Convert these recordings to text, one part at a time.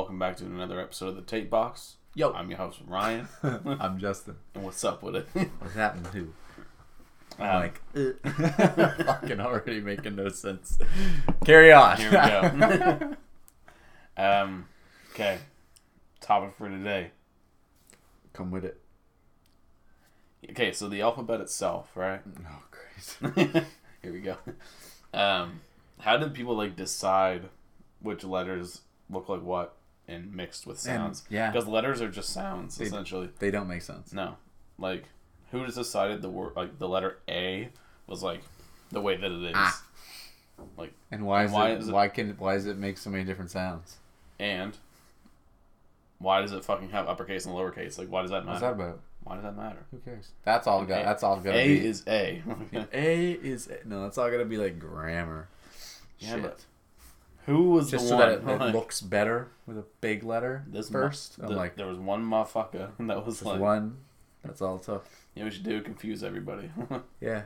welcome back to another episode of the Tape Box. Yo. I'm your host Ryan, I'm Justin. and what's up with it? What's happening to? Um, I'm like, fucking already making no sense. Carry on. here we go. um, okay, topic for today. Come with it. Okay, so the alphabet itself, right? Oh, great. here we go. Um, how did people like decide which letters look like what and mixed with And, sounds? yeah. because letters are just sounds They- essentially. They don't make sense. No, like who just decided the word like the letter A was like the way that it is, Ah. like And why is Why it? is it- Why can? Why does it make so many different sounds? and why does it fucking have uppercase and lowercase? Like why does that What's matter? that about? Why does that matter? Who cares? That's all. Go, Okay. that's all gonna A be. is A. A is no. That's all gonna be like grammar. Yeah, Shit. but who was Just the so one? that it, it like, looks better with a big letter this first. I'm the- like, there was one motherfucker that was like, one. That's all it took. yeah, we should do confuse everybody. Yeah.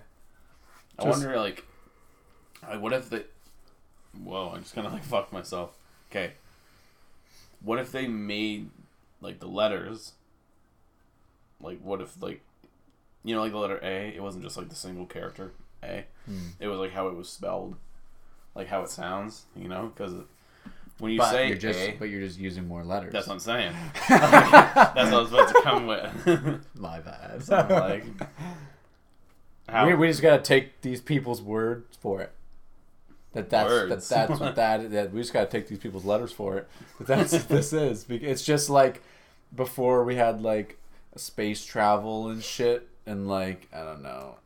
I Just- wonder, like, like, what if they? Whoa! I just kind of like fucked myself. Okay. What if they made like the letters? Like, what if like, you know, like the letter A? It wasn't just like the single character A. Hmm. It was like how it was spelled, like how it sounds. You know, because when you but say you're just, A, but you're just using more letters. that's what I'm saying. that's what I was about to come with. My bad. So I'm like, how? we, we just gotta take these people's words for it. That that's Words. that that's what that that we just gotta take these people's letters for it. But that's what this is. It's just like before we had like space travel and shit, and like I don't know,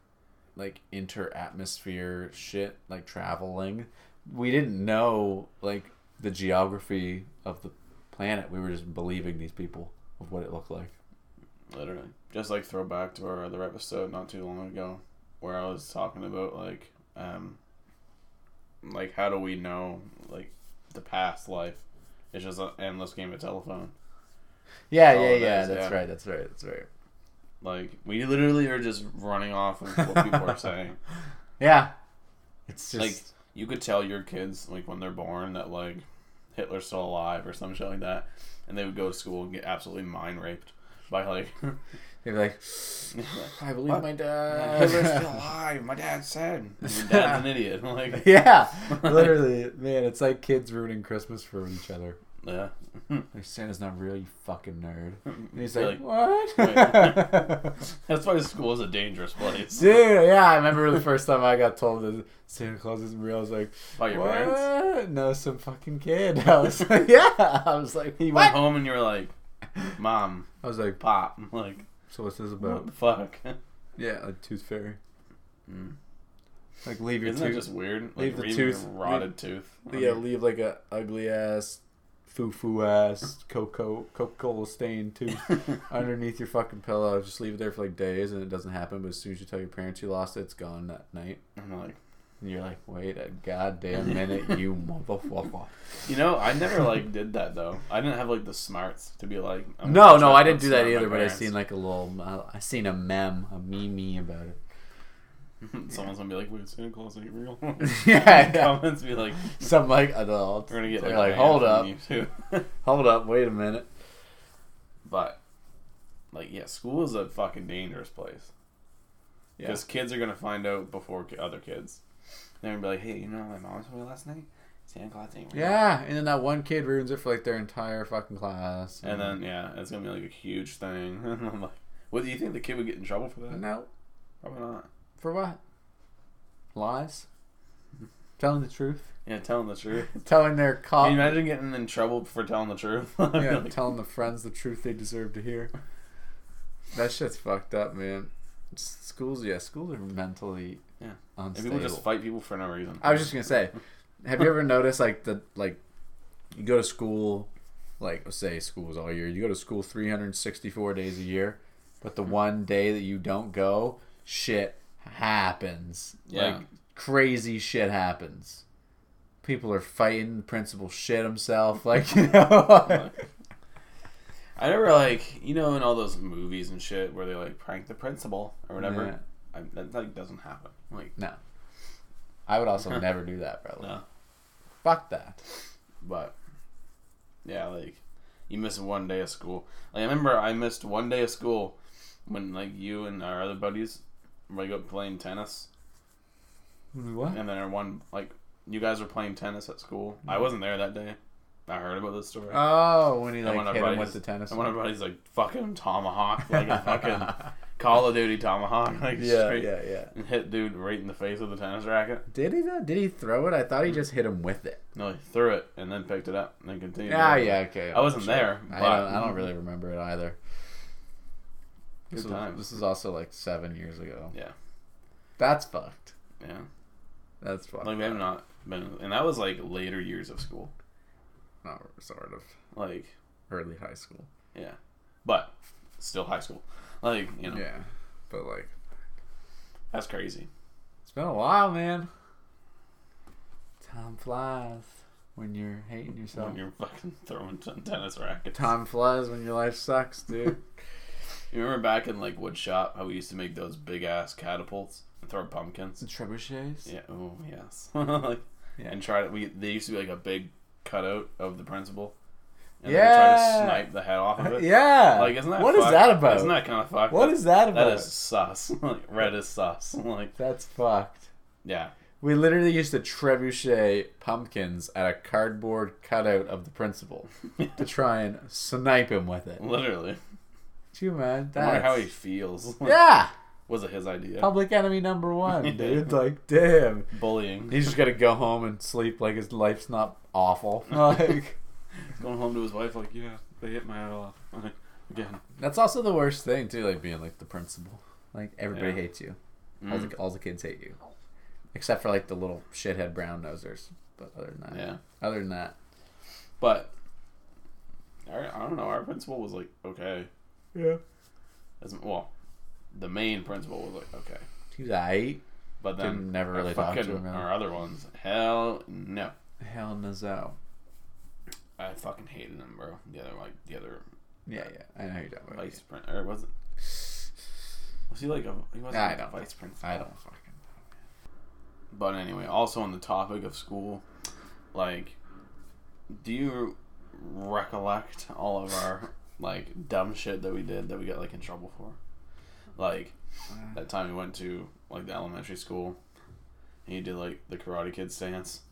like inter atmosphere shit, like traveling. We didn't know like the geography of the planet. We were just believing these people of what it looked like. Literally. Just like throwback to our other episode not too long ago where I was talking about like um like how do we know like the past life? It's just an endless game of telephone. Yeah, yeah, yeah. That's yeah. right. That's right. That's right. Like we literally are just running off of what people are saying. Yeah. It's just Like you could tell your kids like when they're born that like Hitler's still alive or some shit like that and they would go to school and get absolutely mind raped by like they'd be like, I believe What? my Hitler's still alive. My dad said. And your dad's an idiot. Like, yeah, literally, man. It's like kids ruining Christmas for each other. Yeah. Like Santa's not real, you fucking nerd. And he's like, like, what? That's why school is a dangerous place. Dude, yeah, I remember the first time I got told that Santa Claus isn't real. I was like, By your what? parents. No, some fucking kid. I was like, yeah. I was like, You went home and you were like, "Mom, I was like, pop." I'm Like, so what's this what about? the fuck? Yeah, like tooth fairy. Mm. Like leave your Isn't that just weird? Like leave the tooth- rotted tooth. Yeah, leave like a ugly ass, foo foo ass, cocoa Coca Cola stained tooth underneath your fucking pillow. Just leave it there for like days, and it doesn't happen. But as soon as you tell your parents you lost it, it's gone that night. I'm like, And you're like, wait a goddamn minute, you motherfucker. you know, I never like did that though. I didn't have like the smarts to be like. No, no, I didn't do that either. But I seen like a little, uh, I seen a meme, a meme about it. Someone's gonna be like, "Wait, Santa Claus ain't real." Yeah, yeah. Comments be like, Some like adults. "We're gonna get like, like, hold up, hold up, wait a minute. But, like, yeah, school is a fucking dangerous place. Yeah. Because kids are gonna find out before other kids. They're gonna be like, "Hey, you know what my mom told me last night? Santa Claus ain't real." Yeah, and then that one kid ruins it for like their entire fucking class. And then yeah, it's gonna be like a huge thing. I'm like, what do you think the kid would get in trouble for that? no, Probably not. For what? Lies. Telling the truth. Yeah, telling the truth. Telling their cop. Can you imagine getting in trouble for telling the truth? Yeah, like, telling the friends the truth they deserve to hear. That shit's fucked up, man. Schools, yeah, schools are mentally Yeah. and people just fight people for no reason. I was just gonna say, have you ever noticed like the like, you go to school, like let's say school's all year. You go to school 364 days a year, but the hmm. one day that you don't go, shit happens. Yeah. Like crazy shit happens. People are fighting. The principal shit himself. Like you know. I never like you know in all those movies and shit where they like prank the principal or whatever. Yeah. I, that like doesn't happen. Like No. I would also never do that, bro. no, Fuck that. but yeah, like you miss one day of school. Like I remember I missed one day of school when like you and our other buddies like up playing tennis, What? and then our one like you guys were playing tennis at school. I mm. wasn't there that day. I heard about this story. Oh, when he like hit him with the tennis. and one of buddies like fucking tomahawk, like a fucking Call of Duty tomahawk, like yeah, straight, yeah, yeah. and hit dude right in the face with a tennis racket. Did he though? Did he throw it? I thought he mm. just hit him with it. No, he threw it and then picked it up and then continued. Yeah, yeah, okay. I wasn't Sure. there, I don't, I don't really remember it either. Good This, was, this is also like seven years ago. Yeah. That's fucked. Yeah, That's fucked. like we have not been, and that was like later years of school, Not sort of like early high school. yeah, but still high school. Like you know, Yeah, but like that's crazy. it's been a while, man. Time flies when you're hating yourself. When you're fucking throwing tennis rackets. Time flies when your life sucks, dude. You remember back in like wood shop how we used to make those big ass catapults and throw pumpkins? the trebuchets. Yeah. Oh yes. like Yeah. and try to we they used to be like a big cutout of the principal. And then they try Yeah. to snipe the head off of it. Yeah. Like isn't that What is that about? Isn't that kind of fucked? what is that about? That is sus. like red is sus. like That's fucked. yeah. We literally used to trebuchet pumpkins at a cardboard cutout of the principal to try and snipe him with it. Literally. You man? I wonder how he feels. yeah. Was it his idea? Public enemy number one, dude. Like, damn. Bullying. He's just gonna go home and sleep like his life's not awful. Like, Going home to his wife like, yeah, they hit my head off. Like, Again. that's also the worst thing too. Like being like the principal. Like everybody Yeah. hates you. All Mm. the all the kids hate you, except for like the little shithead brown nosers. But other than that, Yeah. Other than that, But our, I don't know. Our principal was like okay. Yeah. As, well, the main principal was like okay, He's aight. but then Didn't never really talk to him, really. Our other ones, hell no. Hell no. I fucking hated him, bro. The other like the other Yeah, yeah. I know you're talking about. vice prin or was it? Was he like a he wasn't I like a don't vice principal? I don't fucking. But anyway, also on the topic of school, like, do you recollect all of our like dumb shit that we did that we got like in trouble for? Like that time we went to like the elementary school, and you did like the Karate Kid stance,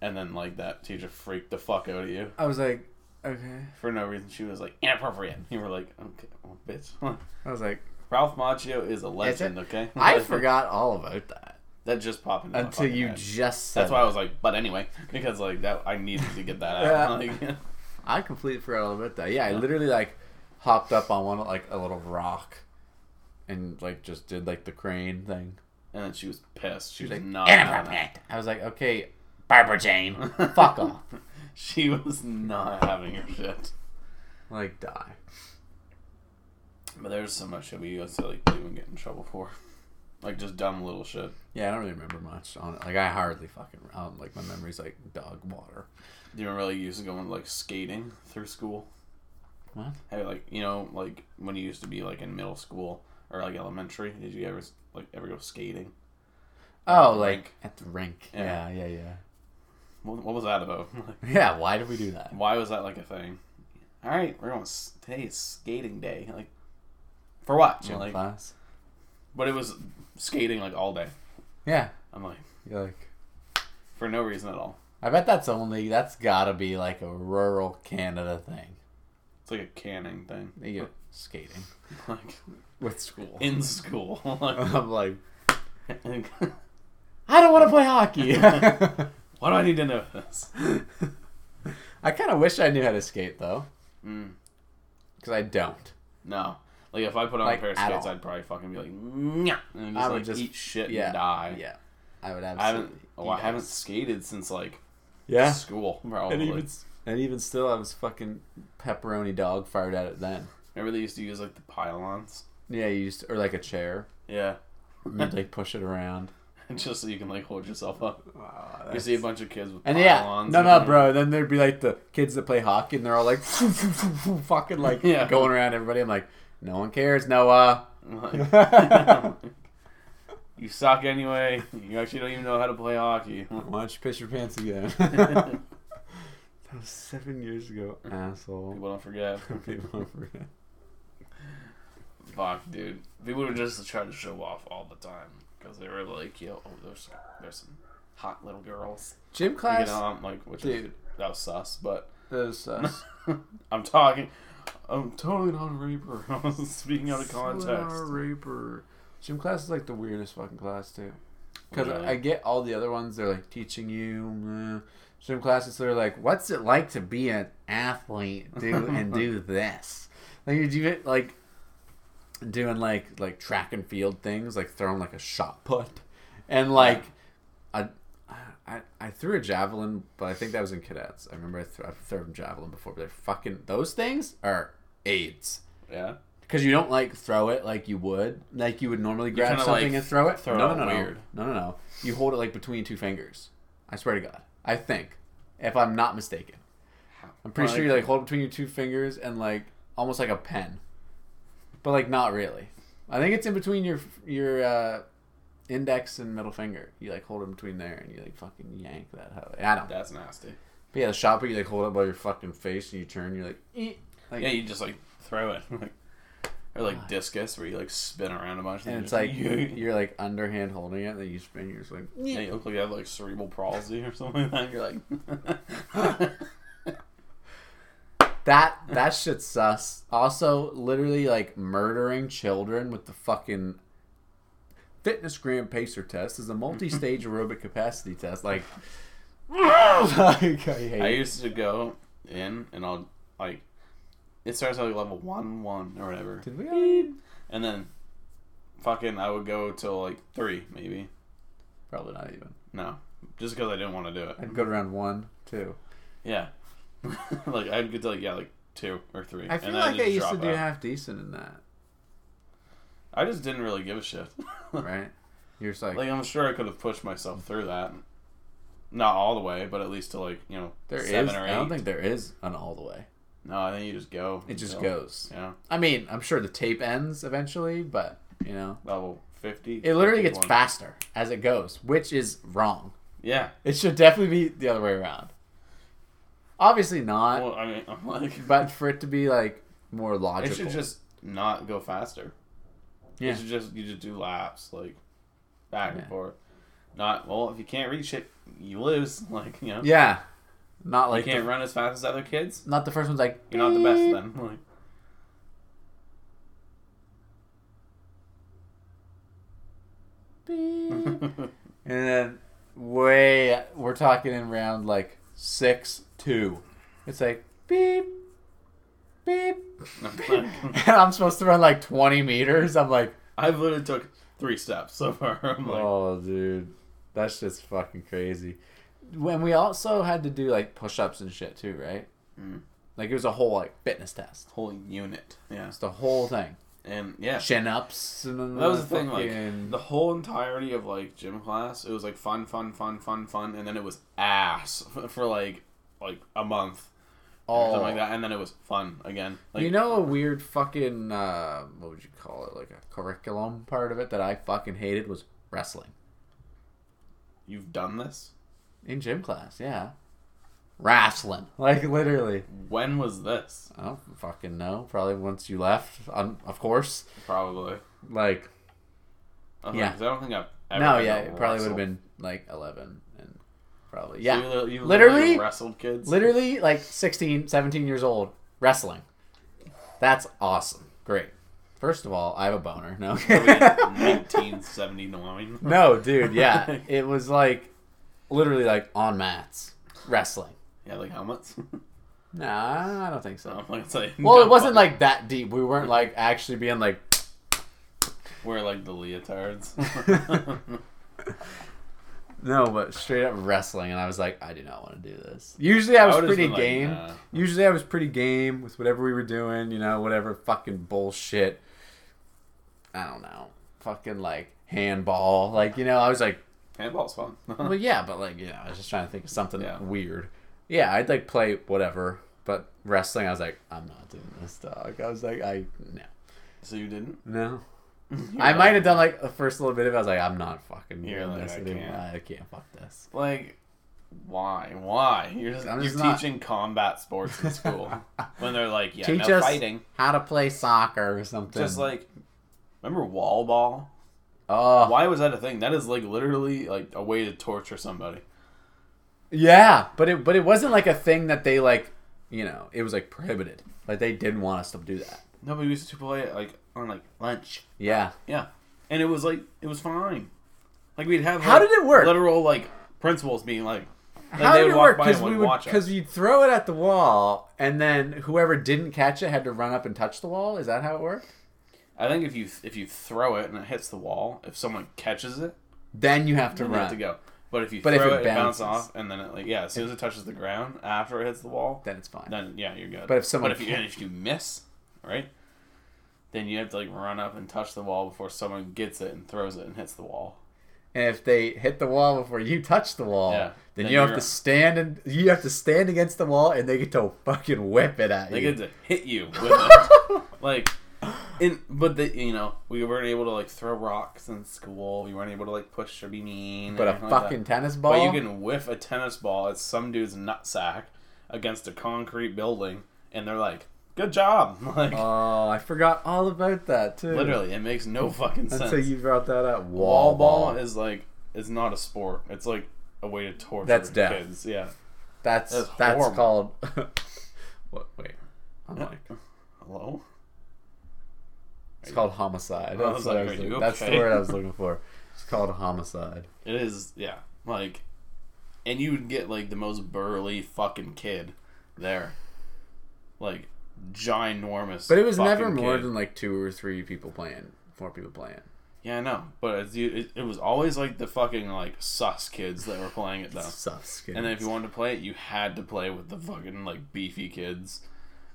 and then like that teacher freaked the fuck out of you I was like, okay. for no reason. She was like inappropriate. You were like, okay, well, bitch. I was like, Ralph Macchio is a legend. Okay, I forgot all about that that just popped into my until fucking you head. just said. That's why I was like, but anyway, because like that, I needed to get that out. Yeah. Like, I completely forgot all about that. Yeah, I literally like hopped up on one like a little rock, and like just did like the crane thing. and then she was pissed. She was like, not. having inappropriate. I was like, okay, Barbara Jane, fuck off. She was not having her shit. Like die. But there's so much that we uh, used to like do and get in trouble for, like just dumb little shit. Yeah, I don't really remember much on it. Like I hardly fucking um, like my memory's like dog water. Do you remember like you used to go like skating through school? What? Hey, like you know, like when you used to be like in middle school or like elementary, did you ever like ever go skating? Oh, the like at the rink. Yeah. Yeah, yeah, yeah. What, what was that about? Yeah, why did we do that? Why was that like a thing? All right, we're going. Today skating day. Like, for what? Gym like, class. But it was skating like all day. Yeah, I'm like, you're like. for no reason at all. I bet that's only that's gotta be like a rural Canada thing. It's like a canning thing. You go skating Like with school. in school. like, I'm like, I don't want to play hockey. Why do I need to know this? I kind of wish I knew how to skate though, Mm, because I don't. no. Like if I put on Like, a pair of skates, all. I'd probably fucking be like, Nyah, and just I would like just- eat shit yeah, and die. Yeah, I would I haven't. Oh, I haven't skated since like Yeah, school. Probably. and even and even still, I was fucking pepperoni dog fired at it then. Remember they used to use like the pylons. Yeah, you used to, or like a chair. Yeah, You'd like push it around. just so you can like hold yourself up. Wow, You see a bunch of kids with And yeah, no, no, they're- bro. Then there'd be like the kids that play hockey, and they're all like, fucking like Yeah. going around everybody. I'm like, no one cares, Noah. Like, you suck anyway. You actually don't even know how to play hockey. Why don't you piss your pants again? That was seven years ago, asshole. People don't forget. People don't forget. Fuck, dude. People were just trying to show off all the time because they were like, yo, oh, there's there's some hot little girls. Gym class, You know, I'm like, which dude. is that was sus, but is uh, I'm talking. I'm totally not a raper. I was speaking out of context. Not a Raper. Gym class is like the weirdest fucking class too. Because Really? I get all the other ones. They're like teaching you. Uh, gym classes. They're like, what's it like to be an athlete? Do and do this. Like you do it like doing like like track and field things, like throwing like a shot put, and like I. I, I threw a javelin, but I think that was in cadets. I remember I, th- I've thrown javelin before, but they're fucking those things are AIDS Yeah. because you don't like throw it like you would, like you would normally grab kinda, something like, and throw it. throw no, no, no, weird. no, no, no, no. You hold it like between two fingers. I swear to God, I think, if I'm not mistaken, I'm pretty sure you like hold it between your two fingers and like almost like a pen, but like not really. I think it's in between your your uh, index and middle finger. You like hold it between there and you like fucking yank that. How I don't. That's nasty. But yeah, the shot put you like hold it by your fucking face and you turn. You're like, eh. like Yeah, you just like throw it, like, or like discus, where you like spin around a bunch. and it's like you're like underhand holding it, and then you spin. You're just like, Yeah, you look like you have like cerebral palsy or something like that. You're like, that that shit's sus. Also, literally like murdering children with the fucking FitnessGram pacer test is a multi-stage aerobic capacity test. Like, like I I used to go in and I'll like, it starts at like level one, one or whatever, Did we? and then fucking I would go till like three maybe. Probably not even. No, just because I didn't want to do it. I'd go to round one, two. Yeah, like I'd get to like yeah like two or three. I feel and then I'd like I used to do half decent in that, I just didn't really give a shit. right? You're just like, like I'm sure I could have pushed myself through that. Not all the way, but at least to like you know there is. seven or eight. I don't think there is an all the way. No, I think you just go. It just until- goes. Yeah, I mean, I'm sure the tape ends eventually, but you know, level fifty. it literally gets faster as it goes, which is wrong. Yeah. It should definitely be the other way around. Obviously not, Well, I mean, I'm like, but for it to be like more logical. it should just not go faster. Yeah. Should just you just do laps like back and Yeah. forth. Not well. If you can't reach it, you lose. Like you know, yeah, not like you can't the, run as fast as other kids. not the first one's like You're not the best then. Like, Beep. and then way we're talking in round like six two. It's like beep beep, and I'm supposed to run like 20 meters. I'm like, I've literally took three steps so far. I'm like, oh, dude, that's just fucking crazy. When we also had to do like push-ups and shit too, right? Mm. Like it was a whole like fitness test. whole unit. Yeah, It's the whole thing. and yeah, Chin ups and then that was the thing. Like the whole entirety of like gym class, it was like fun, fun, fun, fun, fun, and then it was ass for like like a month or something like that, and then it was fun again. Like you know a weird fucking uh, what would you call it? Like a curriculum part of it that I fucking hated was wrestling you've done this. in gym class. Yeah, wrestling like literally. When was this? I don't fucking know. Probably once you left, um, of course. Probably. Like Yeah. like, I don't think I've ever. no, yeah, it probably would have been like eleven probably. So yeah. you, you Literally- wrestled kids. literally like 16 17 years old wrestling. That's awesome. Great. First of all i have a boner. No. 1979. no dude yeah. It was like literally like on mats wrestling. Yeah, like helmets. nah i don't think so. I'm like, like well it wasn't like that deep. We weren't like actually being like we're like the leotards. No but straight up wrestling and i was like i do not want to do this. Usually i was would've pretty like, game. nah. usually i was pretty game with whatever we were doing you know whatever fucking bullshit. I don't know. Fucking like handball. Like you know i was like Handball's fun. well yeah but like you know i was just trying to think of something Yeah. weird. Yeah i'd like play whatever but wrestling i was like i'm not doing this dog. I was like i no. So you didn't? no i might have done like the first little bit of it i was like i'm not fucking doing like, this I anymore can't. i can't fuck this like Why? Why? You're just, I'm you're not- teaching combat sports in school when they're like, yeah, Teach no us fighting. how to play soccer or something. Just like, remember wall ball? oh Why was that a thing? That is like literally like a way to torture somebody. yeah, but it but it wasn't like a thing that they like, you know, it was like prohibited. Like they didn't want us to do that. No, but we used to play it like on like lunch. Yeah. Yeah, and it was like it was fine. Like we'd have. How did it work? Literal like principals being like, like, How did it work? Because we would because you'd throw it at the wall, and then whoever didn't catch it had to run up and touch the wall. Is that how it worked? I think if you if you throw it and it hits the wall, if someone catches it, Then you have to run. have to go. But if you But if throw it it, it bounces bounces- off, and then it like yeah, as soon as it touches the ground after it hits the wall, Then it's fine. then yeah, you're good. But if someone but if you and if you miss, right, then you have to like run up and touch the wall before someone gets it and throws it and hits the wall. And if they hit the wall before you touch the wall, Yeah. then, Then you have to stand and you have to stand against the wall, and they get to fucking whip it at They you. They get to hit you with it. like, in but the you know we weren't able to like throw rocks in school. We weren't able to like push or be mean. but a anything like fucking tennis ball. But you can whiff a tennis ball at some dude's nutsack against a concrete building, and they're like, "Good job!" Like, Oh, I forgot all about that too. literally, it makes no fucking sense. Until you brought that up. Wall ball is like it's not a sport. It's like a way to torture That's death. kids. Yeah. That's That's called. what? Wait. I'm like, Hello. it's called homicide. That's, what I was looking- that's the word I was looking for. It's called homicide. It is. Yeah. Like, and you would get like the most burly fucking kid there, like ginormous. But it was never more kid. than like two or three people playing. Four people playing. Yeah, I know. But you- it, it was always like the fucking like sus kids that were playing it though. Sus kids. And then if you wanted to play it, you had to play with the fucking like beefy kids.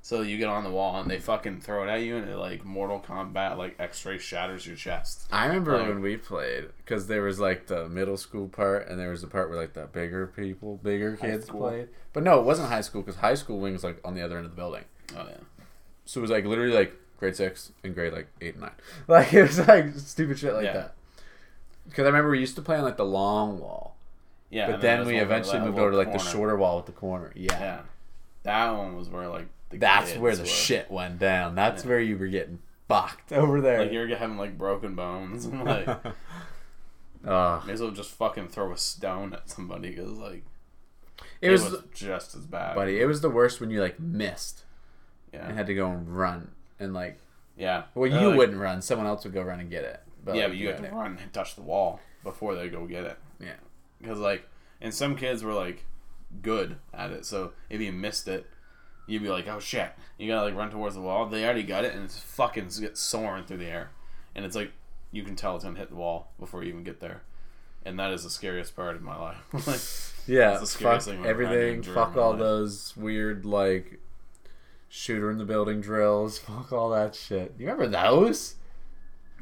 So you get on the wall and they fucking throw it at you, and it like Mortal Kombat like X-ray shatters your chest. I remember Like- when we played because there was like the middle school part and there was the part where like the bigger people, bigger kids school. played. But no, it wasn't high school because high school wing was like on the other end of the building. Oh yeah. So it was like literally like grade six and grade like eight and nine. Like it was like stupid shit like Yeah. that. Because I remember we used to play on like the long wall, Yeah. but and then we eventually moved over to like the shorter wall with the corner. Yeah, Yeah. That one was where like that's where the were. shit went down. That's Yeah. where you were getting fucked over there. Like you're having like broken bones and like Ugh. may as well just fucking throw a stone at somebody because like it, it, was, was, just as bad. buddy. It was the worst when you like missed yeah, and had to go and run and like. Yeah. Well, Uh, you like- wouldn't run. Someone else would go run and get it. But yeah, like, but you have to run and touch the wall before they go get it. Yeah. Because like, and some kids were like good at it. So if you missed it, you'd be like, oh shit, you gotta like run towards the wall. They already got it, and it's fucking soaring through the air, and it's like you can tell it's gonna hit the wall before you even get there, and that is the scariest part of my life. like, Yeah, the fuck thing I've ever had to everything. Fuck all life. those weird like shooter in the building drills. Fuck all that shit. You remember those?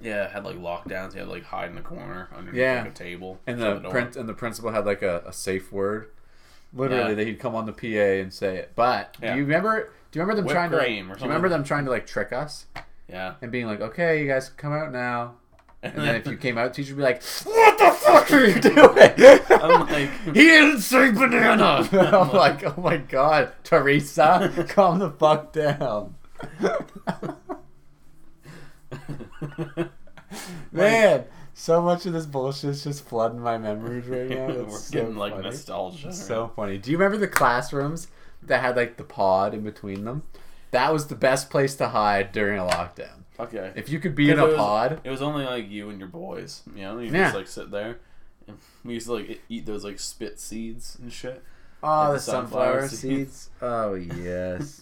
yeah, had like lockdowns. You had like hide in the corner underneath Yeah. like a table. And shut the print and the principal had like a, a safe word. Literally, Yeah. that he'd come on the PA and say it. But Yeah. do you remember? Do you remember them Whipped trying to? do you remember them trying to like trick us Yeah. and being like, "Okay, you guys come out now." And then if you came out, teacher would be like, "What the fuck are you doing?" I'm like, He didn't say banana. I'm like, oh my god, Teresa, calm the fuck down. Man, so much of this bullshit is just flooding my memories right now. we're It's so getting like funny. nostalgia. It's so funny. Do you remember the classrooms that had like the pod in between them? That was the best place to hide during a lockdown. Okay. If you could be in a it was- pod, It was only like you and your boys. You know, you Yeah. just like sit there. And we used to like eat those like spit seeds and shit. oh, Like the the sunflower sunflower seeds. seeds. Oh yes,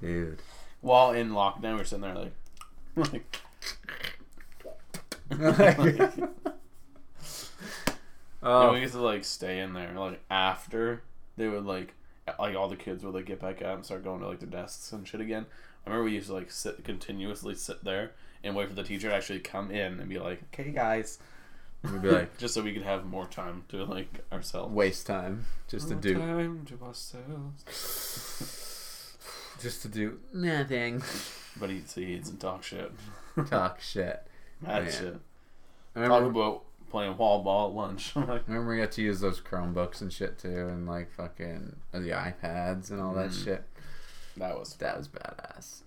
dude. While in lockdown, we're sitting there like, like and oh, we used to like stay in there like after they would like like all the kids would like get back out and start going to like their desks and shit again. I remember we used to like sit continuously sit there and wait for the teacher to actually come in and be like, "Okay, guys," we'd be like, just so we could have more time to like ourselves. waste time just to do time to ourselves. just to do nothing. But eat seeds and talk shit. Talk shit. Man. shit. I Talk remember, about playing wall ball at lunch. Like, Remember, we got to use those Chromebooks and shit too, and like fucking uh, the iPads and all that Mm. shit. that was. That was badass.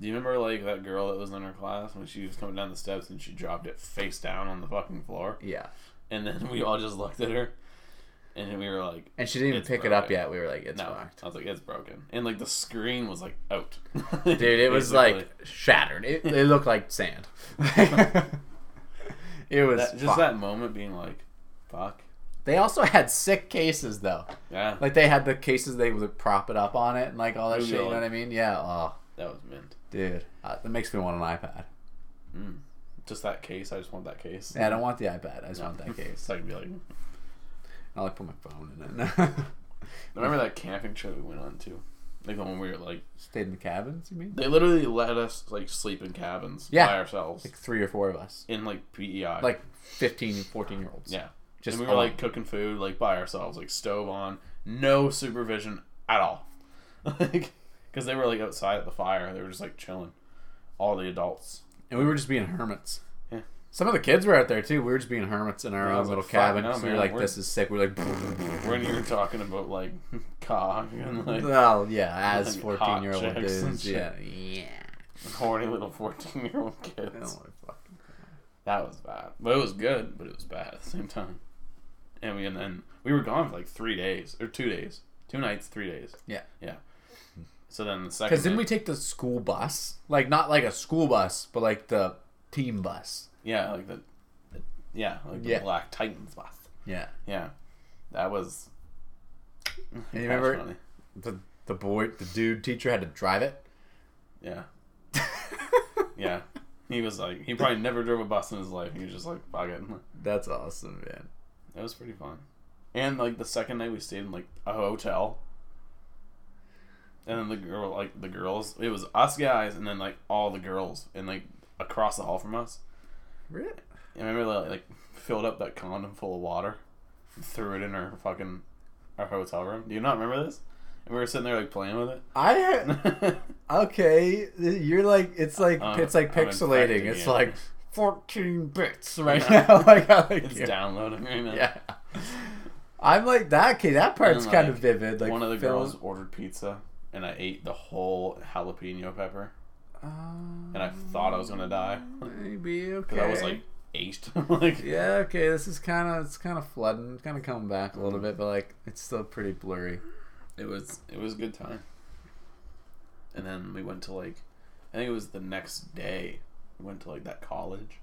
Do you remember like that girl that was in her class when she was coming down the steps and she dropped it face down on the fucking floor, Yeah, and then we all just looked at her, and we were like, and she didn't even pick it up yet. We were like, "It's "No." fucked." I was like, "It's broken," and like the screen was like out. Dude, it was like shattered. It, it looked like sand. it was that, just that moment being like, "Fuck." They also had sick cases though. Yeah, Like they had the cases they would prop it up on it and like all that Ooh, shit. You know what I mean? Yeah. Oh, that was mint. dude, uh, that makes me want an iPad. Mm. Just that case. I just want that case. Yeah, I don't want the iPad. I just No. want that case. So I can be like, I like put my phone in it. remember that camping trip we went on too? Like the one we were like, Stayed in the cabins. You mean? they literally let us like sleep in cabins Yeah. by ourselves Like three or four of us. in like PEI. Like 15, 14 year olds. yeah, Just and we were alone. like cooking food like by ourselves, like stove on, no supervision at all, like because they were like outside at the fire. They were just like chilling, all the adults. and we were just being hermits. Some of the kids were out there too. We were just being hermits in our Yeah, own little like, cabin. we were like, we're- "This is sick." We are like, When you were talking about like cock and like well, yeah, as fourteen-year-old chicks and dudes, shit. yeah, yeah. horny little fourteen year old kids. Oh, my fucking That was bad, but it was good. But it was bad at the same time. And we and then we were gone for like three days or two days, two nights, three days. Yeah. yeah. So then the second Because didn't we take the school bus? Like not like a school bus, but like the team bus. Yeah like the, the yeah like the Yeah. Black Titans bus. Yeah. Yeah, that was. And you remember funny. the the boy, the dude teacher had to drive it. Yeah, yeah. He was like he probably never drove a bus in his life. He was just like fuck it. That's awesome, man. It was pretty fun. And like the second night we stayed in like a hotel. And then the girl like the girls it was us guys and then like all the girls and like across the hall from us. Really? I remember they, like filled up that condom full of water and threw it in our fucking our hotel room. Do you not remember this? And we were sitting there like playing with it. I okay. You're like it's like Uh, it's like I'm pixelating. It's yeah. like fourteen bits right now. like, I like it's you. downloading right now. Yeah. I'm like that. Okay, that part's And, kind of vivid. Like One of the fill- girls ordered pizza and I ate the whole jalapeno pepper. Um, And I thought I was gonna die. Maybe okay. Because I was like eight. like yeah, okay. This is kind of it's kind of flooding, it's kind of coming back a little bit, but like it's still pretty blurry. it was it was a good time. And then we went to like I think it was the next day. We went to like that college.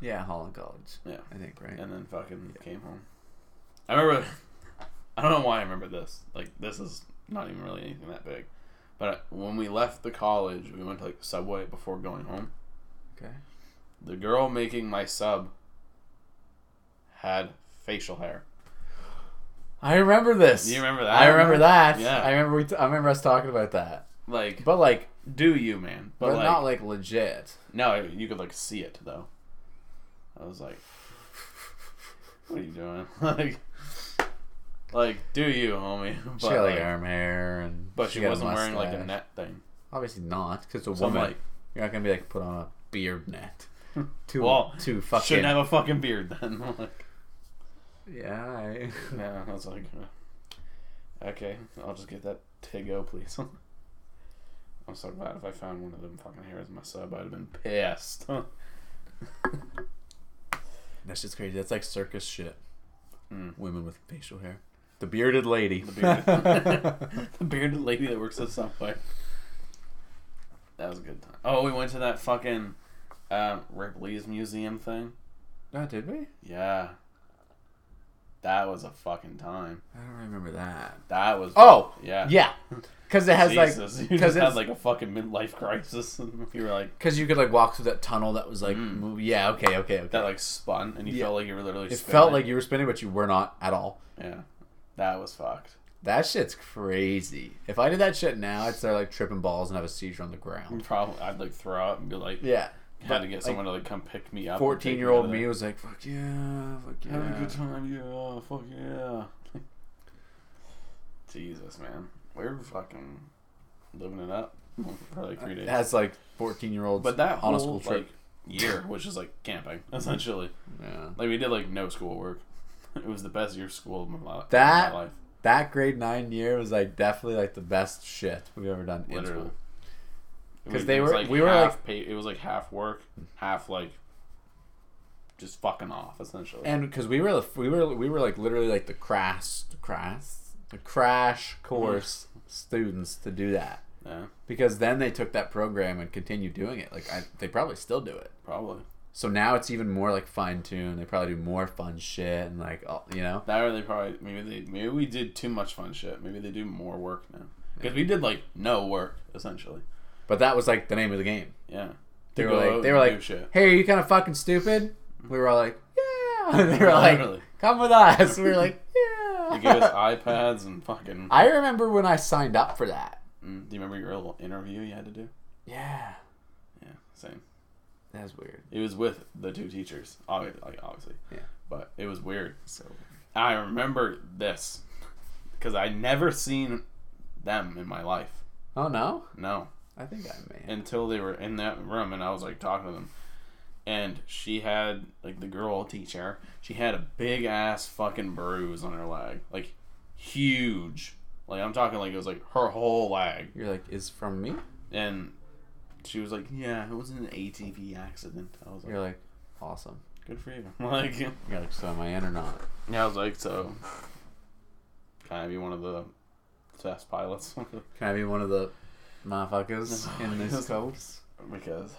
Yeah, Holland College. Yeah. I think right. And then fucking came home. I remember I don't know why I remember this. Like this is not even really anything that big. But when we left the college, we went to like Subway before going home. Okay. The girl making my sub had facial hair. I remember this. You remember that? I remember that. Yeah. I remember. We t- I remember us talking about that. Like, But like, do you, man? but, But, like, not like legit. no, you could like see it though. I was like, "What are you doing?" like, like, do you, homie? But she had like, like, arm hair and. but she, a wasn't wearing like a net thing. Obviously not, because a So woman. like, you're not gonna be like put on a beard net. Too Well, too fucking. shouldn't have a fucking beard then. like, Yeah. I... yeah, I was like, uh, okay, I'll just get that Tigo, please. I'm so glad if I found one of them fucking hairs in my sub, I'd have been pissed. That's just crazy. That's like circus shit. Mm. Women with facial hair. The bearded lady. The bearded, the bearded lady that works at Subway. That was a good time. Oh, we went to that fucking um, Ripley's museum thing. oh, did we? Yeah. That was a fucking time. I don't remember that. That was. Oh, yeah. yeah. Because it has Jesus, like because just had like a fucking midlife crisis, and you were like because you could like walk through that tunnel that was like Mm. move. Yeah. Okay. Okay. Okay. that like spun, and you Yeah. felt like you were literally. it spinning. felt like you were spinning, but you were not at all. yeah, that was fucked. That shit's crazy. If I did that shit now, I'd start like tripping balls and have a seizure on the ground. Probably, I'd like throw up and be like, Yeah. had to get like, someone to like come pick me up. Fourteen year old me was like, "Fuck yeah, fuck yeah." Having a good time, yeah, fuck yeah. Jesus, man, we're fucking living it up for like three days. That's like fourteen year olds. but that on whole a school trip. like year, which is like camping essentially. Yeah. Like we did like no schoolwork. It was the best year of school of my, That- my life. That grade nine year was like definitely like the best shit we've ever done in Literally. school. 'Cause they were- we were, like- pay, it was like half work, half like just fucking off essentially. And because we were we were we were like literally like the crash crash the crash course students to do that yeah, because then they took that program and continued doing it. Like I, they probably still do it. probably. So now it's even more like fine tuned. They probably do more fun shit and like all, you know. That or they probably maybe they maybe we did too much fun shit. Maybe they do more work now because we did like no work essentially. But that was like the name of the game. Yeah, They were like they were like, shit. hey, are you kind of fucking stupid? We were all like, yeah. And they were like, come with us. We were like, yeah. They gave us iPads and fucking. I remember when I signed up for that. Mm, do you remember your little interview you had to do? Yeah, Yeah, same. That's weird. It was with the two teachers, obviously. Like, obviously. Yeah. But it was weird. So I remember this because I never seen them in my life. oh no, No, I think I may. until they were in that room and I was like talking to them. And she had like the girl teacher. She had a big ass fucking bruise on her leg, like huge. Like I'm talking like it was like her whole leg. You're like, is from me? And she was like, "Yeah, it was an ATV accident." I was like, You're like, awesome. "Good for you." Like, You're like, so am I in or not? yeah, I was like, "So, can I be one of the test pilots?" Can I be one of the motherfuckers in this coast? because,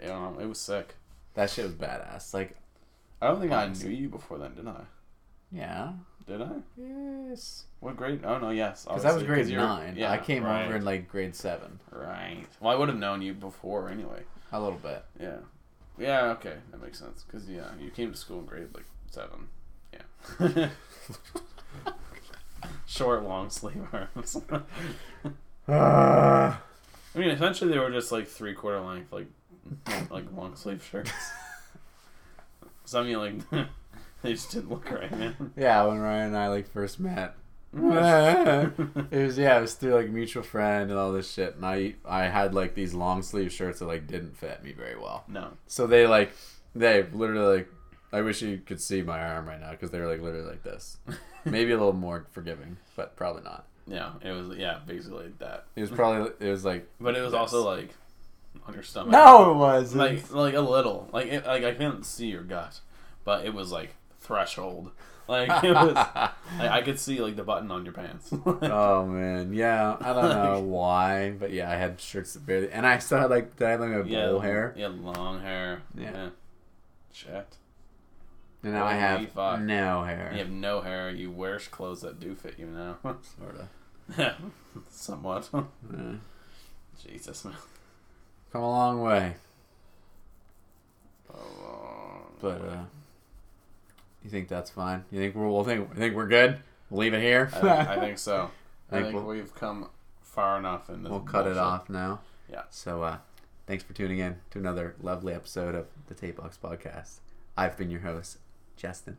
you know, it was sick. That shit was badass. Like, I don't think I knew you before then, did I? yeah. Did I? Yes. What grade? Oh no, yes. Because that was obviously, grade 'cause you're- nine. Yeah, I came right, over in like grade seven. Right. Well, I would have known you before anyway. A little bit. Yeah. Yeah. Okay, that makes sense. Because yeah, you came to school in grade like seven. Yeah. Short, long sleeve arms. I mean, essentially, they were just like three quarter length, like like long sleeve shirts. Some of you like they just didn't look right, man. yeah, when Ryan and I like first met. Mm. it was yeah, it was through like mutual friend and all this shit. And I I had like these long sleeve shirts that like didn't fit me very well. no. So they like they literally like I wish you could see my arm right now because they were like literally like this. Maybe a little more forgiving, but probably not. Yeah, it was yeah, basically like that. It was probably it was like But it was Yes. also like on your stomach. no, it was like like a little. Like it, like I couldn't see your gut, but it was like threshold. Like it was. like, I could see like the button on your pants. oh man, yeah. I don't know why, but yeah, I had shirts that barely, and I still had like I had like a yeah, bowl hair, Yeah, long hair. Yeah. Yeah. Shit. and now I have fuck. no hair. You have no hair. You wear clothes that do fit you now. Sort of. yeah, somewhat. Yeah. Jesus, man. Come a long way, Oh, but uh, you think that's fine? You think we're we'll think you think we're good? We'll leave it here. I, I think so. I Think think we'll- we've come far enough in this. we'll cut it off now. Yeah. So uh, thanks for tuning in to another lovely episode of the Tape Box Podcast. I've been your host, Justin.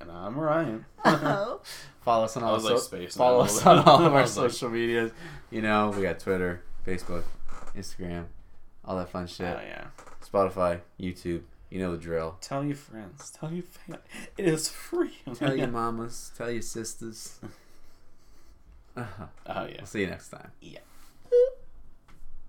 And I'm Ryan. Follow us on all so- like spacing follow us on all of our was like- social medias. You know, we got Twitter, Facebook, Instagram, all that fun shit. Oh yeah. Spotify, YouTube. You know the drill. Tell your friends. Tell your family. It is free. Tell your mamas. Tell your sisters. Uh-huh. Oh yeah. We'll see you next time. Yeah.